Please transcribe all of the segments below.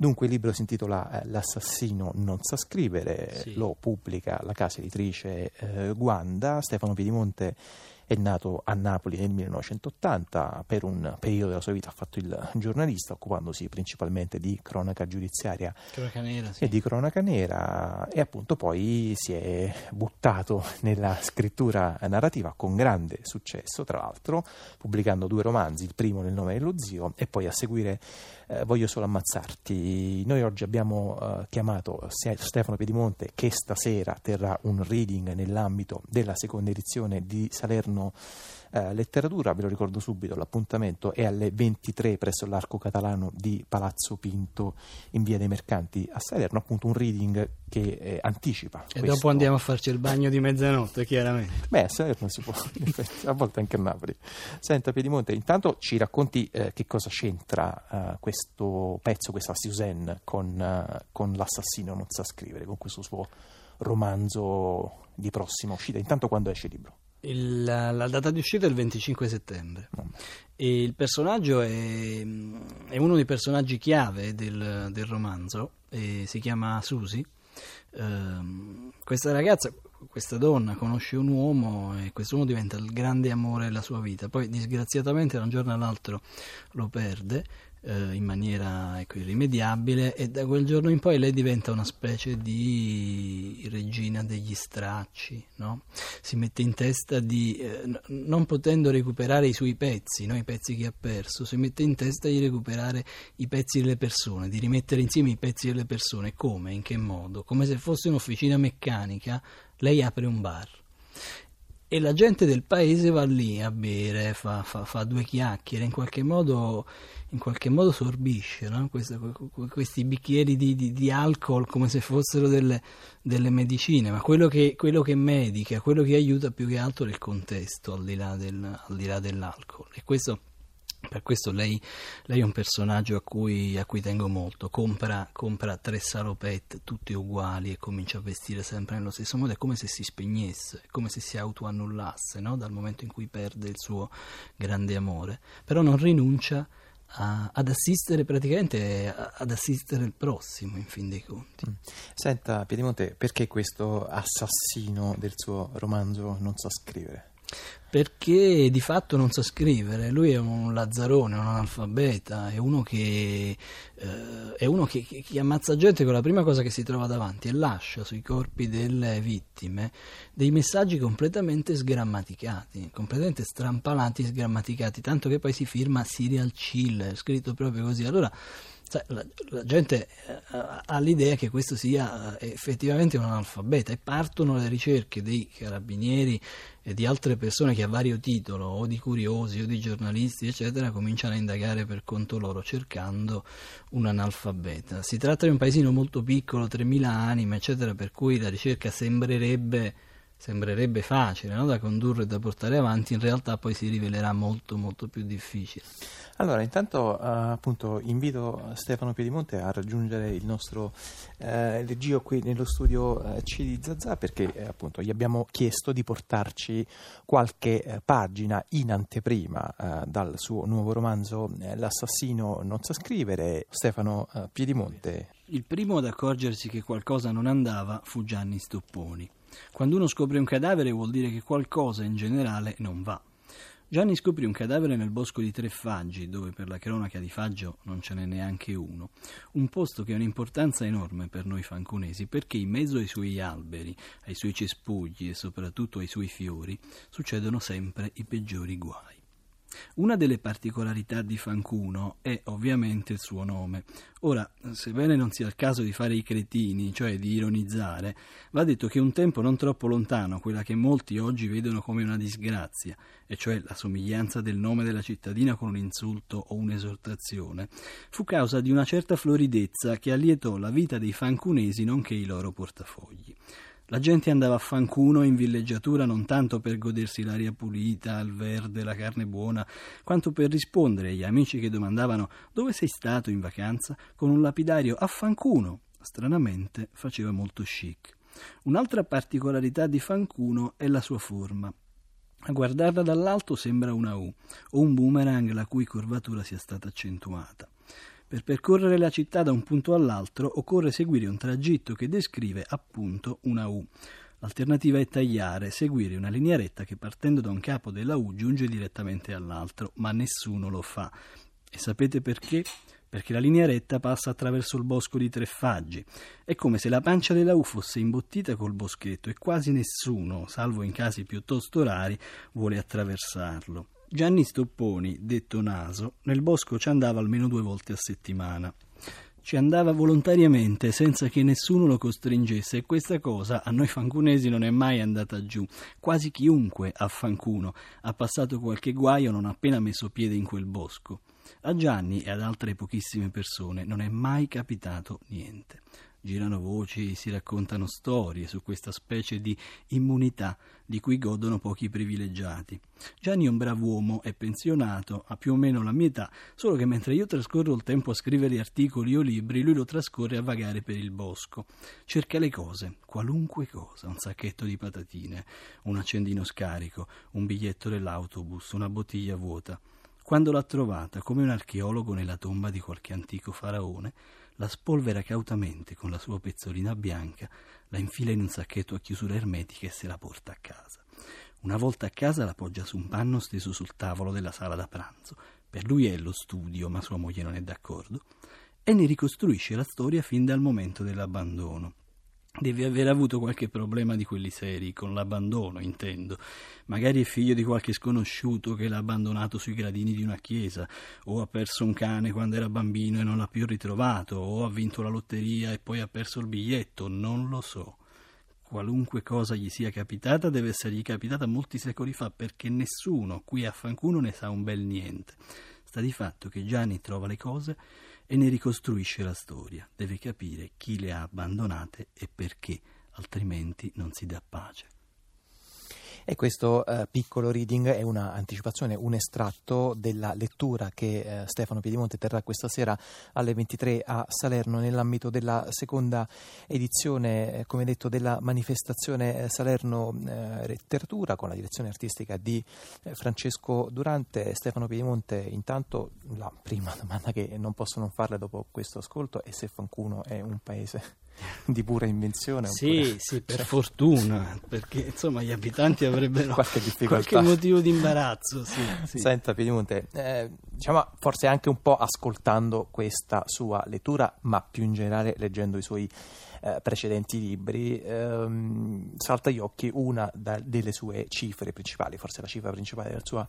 Dunque il libro si intitola eh, L'assassino non sa scrivere, Sì. lo pubblica la casa editrice eh, Guanda. Stefano Piedimonte è nato a Napoli nel 1980, per un periodo della sua vita ha fatto il giornalista, occupandosi principalmente di cronaca giudiziaria nera, sì. e di cronaca nera e appunto poi si è buttato nella scrittura narrativa con grande successo, tra l'altro pubblicando due romanzi, il primo nel nome dello zio e poi a seguire eh, Voglio solo ammazzarti. Noi oggi abbiamo eh, chiamato Stefano Piedimonte che stasera terrà un reading nell'ambito della seconda edizione di Salerno eh, Letteratura, ve lo ricordo subito, l'appuntamento è alle 23 presso l'arco catalano di Palazzo Pinto in via dei Mercanti a Salerno, appunto un reading che eh, anticipa. E questo- dopo andiamo a farci il bagno di mezzanotte, chiaramente. Beh, a Salerno si può, a volte anche a Napoli. Senta Piedimonte, intanto ci racconti eh, che cosa c'entra eh, questo pezzo, questa Suzanne, con, eh, con l'assassino non sa scrivere, con questo suo romanzo di prossima uscita. Intanto quando esce il libro? Il- la, la data di uscita è il 25 settembre No. e il personaggio è, è uno dei personaggi chiave del, del romanzo, si chiama Susie. Ehm, questa ragazza, questa donna conosce un uomo e quest'uomo diventa il grande amore della sua vita, poi disgraziatamente da un giorno all'altro lo perde eh, in maniera ecco, irrimediabile e da quel giorno in poi lei diventa una specie di regina degli stracci, no? si mette in testa di, eh, non potendo recuperare i suoi pezzi, no? i pezzi che ha perso, si mette in testa di recuperare i pezzi delle persone, di rimettere insieme i pezzi delle persone, come, in che modo, come se fosse un'officina meccanica, lei apre un bar. E la gente del paese va lì a bere, fa, fa- fa due chiacchiere, in qualche modo, in qualche modo sorbisce no? Questa- que- que- questi bicchieri di, di- di alcol come se fossero delle, delle medicine, ma quello che, quello che medica, quello che aiuta più che altro è il contesto al di là, del- al di là dell'alcol. E questo, per questo lei, lei è un personaggio a cui, a cui tengo molto. Compra, compra tre salopette tutte uguali e comincia a vestire sempre nello stesso modo. È come se si spegnesse, è come se si autoannullasse no? dal momento in cui perde il suo grande amore. Però non rinuncia a- ad assistere praticamente ad assistere il prossimo, in fin dei conti. Senta Piedimonte, perché questo assassino del suo romanzo non sa scrivere? Perché di fatto non sa scrivere, lui è un lazzarone, un analfabeta, è uno che, eh, è uno che, che- che ammazza gente con la prima cosa che si trova davanti e lascia sui corpi delle vittime dei messaggi completamente sgrammaticati, completamente strampalati sgrammaticati, tanto che poi si firma serial killer, scritto proprio così. Allora, sai, la, la gente eh, ha l'idea che questo sia eh, effettivamente un analfabeta e partono le ricerche dei carabinieri e di altre persone che a vario titolo, o di curiosi o di giornalisti, eccetera, cominciano a indagare per conto loro cercando un analfabeta. Si tratta di un paesino molto piccolo, 3.000 anime, eccetera, per cui la ricerca sembrerebbe, sembrerebbe facile no? da condurre e da portare avanti, in realtà poi si rivelerà molto molto più difficile. Allora, intanto eh, appunto invito Stefano Piedimonte a raggiungere il nostro eh, Legio qui nello studio eh, C di Zazà perché eh, appunto gli abbiamo chiesto di portarci qualche eh, pagina in anteprima eh, dal suo nuovo romanzo eh, L'assassino non sa scrivere. Stefano Piedimonte. Il primo ad accorgersi che qualcosa non andava fu Gianni Stopponi. Quando uno scopre un cadavere vuol dire che qualcosa in generale non va. Gianni scoprì un cadavere nel bosco di Trefaggi, dove per la cronaca di Faggio non ce n'è neanche uno. Un posto che ha un'importanza enorme per noi fancunesi, perché in mezzo ai suoi alberi, ai suoi cespugli e soprattutto ai suoi fiori succedono sempre i peggiori guai. Una delle particolarità di Fancuno è ovviamente il suo nome. Ora, sebbene non sia il caso di fare i cretini, cioè di ironizzare, va detto che un tempo non troppo lontano, quella che molti oggi vedono come una disgrazia, e cioè la somiglianza del nome della cittadina con un insulto o un'esortazione, fu causa di una certa floridezza che allietò la vita dei fancunesi nonché i loro portafogli. La gente andava a fancuno in villeggiatura non tanto per godersi l'aria pulita, il verde, la carne buona, quanto per rispondere agli amici che domandavano dove sei stato in vacanza con un lapidario a fancuno. Stranamente faceva molto chic. Un'altra particolarità di fancuno è la sua forma. A guardarla dall'alto sembra una U o un boomerang la cui curvatura sia stata accentuata. Per percorrere la città da un punto all'altro occorre seguire un tragitto che descrive appunto una U. L'alternativa è tagliare, seguire una linea retta che partendo da un capo della U giunge direttamente all'altro, ma nessuno lo fa. E sapete perché? Perché la linea retta passa attraverso il bosco di Treffaggi. È come se la pancia della U fosse imbottita col boschetto e quasi nessuno, salvo in casi piuttosto rari, vuole attraversarlo. Gianni Stopponi, detto Naso, nel bosco ci andava almeno due volte a settimana. Ci andava volontariamente, senza che nessuno lo costringesse, e questa cosa a noi fancunesi non è mai andata giù. Quasi chiunque a Fancuno ha passato qualche guaio non appena messo piede in quel bosco. A Gianni e ad altre pochissime persone non è mai capitato niente. Girano voci, si raccontano storie su questa specie di immunità di cui godono pochi privilegiati. Gianni è un bravo uomo, è pensionato, ha più o meno la mia età, solo che mentre io trascorro il tempo a scrivere articoli o libri, lui lo trascorre a vagare per il bosco. Cerca le cose, qualunque cosa, un sacchetto di patatine, un accendino scarico, un biglietto dell'autobus, una bottiglia vuota. Quando l'ha trovata, come un archeologo nella tomba di qualche antico faraone, la spolvera cautamente con la sua pezzolina bianca, la infila in un sacchetto a chiusura ermetica e se la porta a casa. Una volta a casa la poggia su un panno steso sul tavolo della sala da pranzo. Per lui è lo studio, ma sua moglie non è d'accordo. E ne ricostruisce la storia fin dal momento dell'abbandono. Devi aver avuto qualche problema di quelli seri, con l'abbandono, intendo. Magari è figlio di qualche sconosciuto che l'ha abbandonato sui gradini di una chiesa, o ha perso un cane quando era bambino e non l'ha più ritrovato, o ha vinto la lotteria e poi ha perso il biglietto, non lo so. Qualunque cosa gli sia capitata deve essergli capitata molti secoli fa, perché nessuno qui a Fancuno ne sa un bel niente. Sta di fatto che Gianni trova le cose e ne ricostruisce la storia. Deve capire chi le ha abbandonate e perché, altrimenti non si dà pace. E questo eh, piccolo reading è un'anticipazione, un estratto della lettura che eh, Stefano Piedimonte terrà questa sera alle 23 a Salerno nell'ambito della seconda edizione, eh, come detto, della manifestazione eh, Salerno eh, Letteratura con la direzione artistica di eh, Francesco Durante. Stefano Piedimonte, intanto la prima domanda che non posso non farle dopo questo ascolto è se Fancuno è un paese di pura invenzione. Sì, oppure... sì, per cioè... fortuna, perché insomma gli abitanti avrebbero qualche, qualche motivo di imbarazzo. Sì, sì. Senta Piedimonte, eh, diciamo forse anche un po' ascoltando questa sua lettura, ma più in generale leggendo i suoi eh, precedenti libri, ehm, salta agli occhi una da, delle sue cifre principali, forse la cifra principale della sua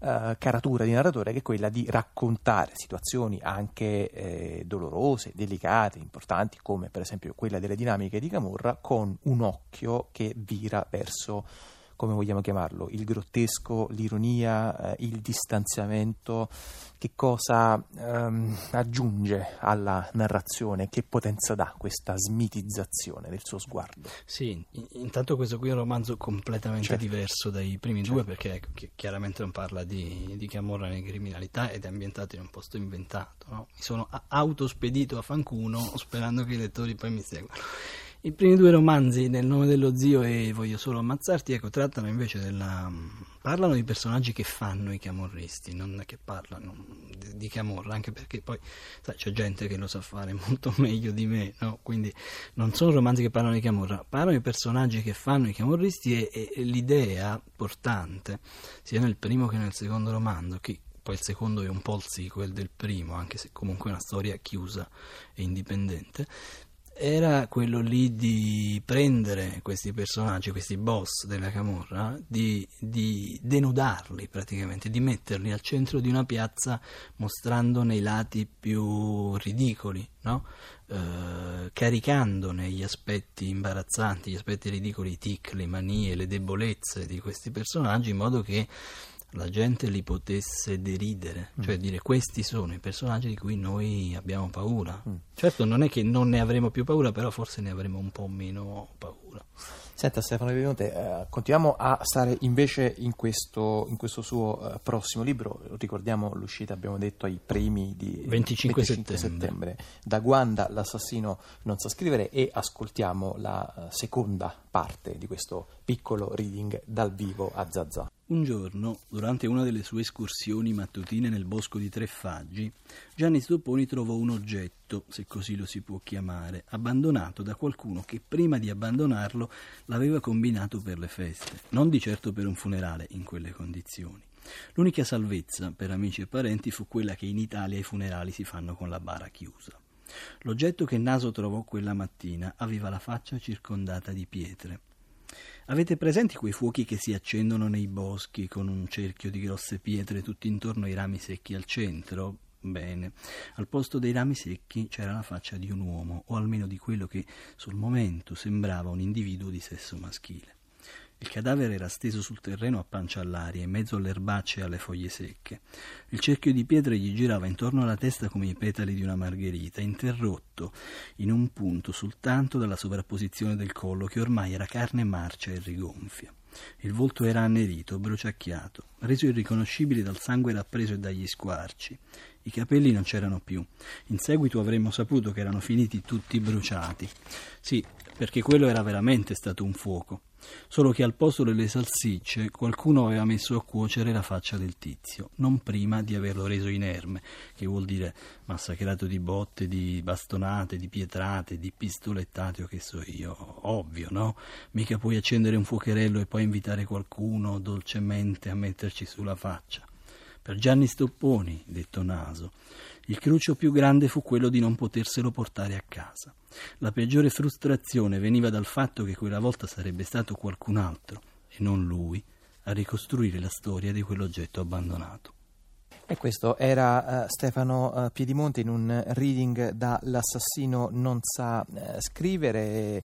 eh, caratura di narratore, che è quella di raccontare situazioni anche eh, dolorose, delicate, importanti, come per esempio quella delle dinamiche di Camorra, con un occhio che vira verso come vogliamo chiamarlo, il grottesco, l'ironia, eh, il distanziamento, che cosa ehm, aggiunge alla narrazione, che potenza dà questa smitizzazione del suo sguardo? Sì, intanto questo qui è un romanzo completamente certo. diverso dai primi certo. due perché chiaramente non parla di, di Camorra né criminalità ed è ambientato in un posto inventato. No? Mi sono autospedito a Fancuno sperando che i lettori poi mi seguano. I primi due romanzi, Nel nome dello zio e Voglio solo ammazzarti, ecco, trattano invece della... parlano di personaggi che fanno i camorristi, non che parlano di, camorra, anche perché poi sai, c'è gente che lo sa fare molto meglio di me, no? Quindi non sono romanzi che parlano di camorra, parlano di personaggi che fanno i camorristi e, e l'idea portante, sia nel primo che nel secondo romanzo, che poi il secondo è un po' il sequel del primo, anche se comunque è una storia chiusa e indipendente, era quello lì di prendere questi personaggi, questi boss della Camorra, di, di, denudarli praticamente, di metterli al centro di una piazza mostrandone i lati più ridicoli, no? eh, caricandone gli aspetti imbarazzanti, gli aspetti ridicoli, i tic, le manie, le debolezze di questi personaggi, in modo che la gente li potesse deridere, mm. cioè dire questi sono i personaggi di cui noi abbiamo paura. Mm. Certo non è che non ne avremo più paura, però forse ne avremo un po' meno paura. Senta Stefano Benvenuti, eh, continuiamo a stare invece in questo, in questo suo eh, prossimo libro, ricordiamo l'uscita abbiamo detto ai primi di 25, 25 settembre. settembre. Da Guanda l'assassino non sa scrivere e ascoltiamo la uh, seconda parte di questo piccolo reading dal vivo a Zazà. Un giorno, durante una delle sue escursioni mattutine nel bosco di Treffaggi, Gianni Stopponi trovò un oggetto, se così lo si può chiamare, abbandonato da qualcuno che prima di abbandonarlo l'aveva combinato per le feste, non di certo per un funerale in quelle condizioni. L'unica salvezza per amici e parenti fu quella che in Italia i funerali si fanno con la bara chiusa. L'oggetto che Naso trovò quella mattina aveva la faccia circondata di pietre. Avete presenti quei fuochi che si accendono nei boschi con un cerchio di grosse pietre tutti intorno ai rami secchi al centro? Bene, al posto dei rami secchi c'era la faccia di un uomo, o almeno di quello che sul momento sembrava un individuo di sesso maschile. Il cadavere era steso sul terreno a pancia all'aria, in mezzo alle erbacce e alle foglie secche. Il cerchio di pietre gli girava intorno alla testa come i petali di una margherita, interrotto in un punto soltanto dalla sovrapposizione del collo, che ormai era carne marcia e rigonfia. Il volto era annerito, bruciacchiato, reso irriconoscibile dal sangue rappreso e dagli squarci. I capelli non c'erano più. In seguito avremmo saputo che erano finiti tutti bruciati. Sì, perché quello era veramente stato un fuoco. Solo che al posto delle salsicce qualcuno aveva messo a cuocere la faccia del tizio, non prima di averlo reso inerme, che vuol dire massacrato di botte, di bastonate, di pietrate, di pistolettate o che so io. Ovvio, no? Mica puoi accendere un fuocherello e poi invitare qualcuno dolcemente a metterci sulla faccia. Per Gianni Stopponi, detto Naso, il cruccio più grande fu quello di non poterselo portare a casa. La peggiore frustrazione veniva dal fatto che quella volta sarebbe stato qualcun altro, e non lui, a ricostruire la storia di quell'oggetto abbandonato. E questo era uh, Stefano uh, Piedimonte in un reading da L'assassino non sa uh, scrivere.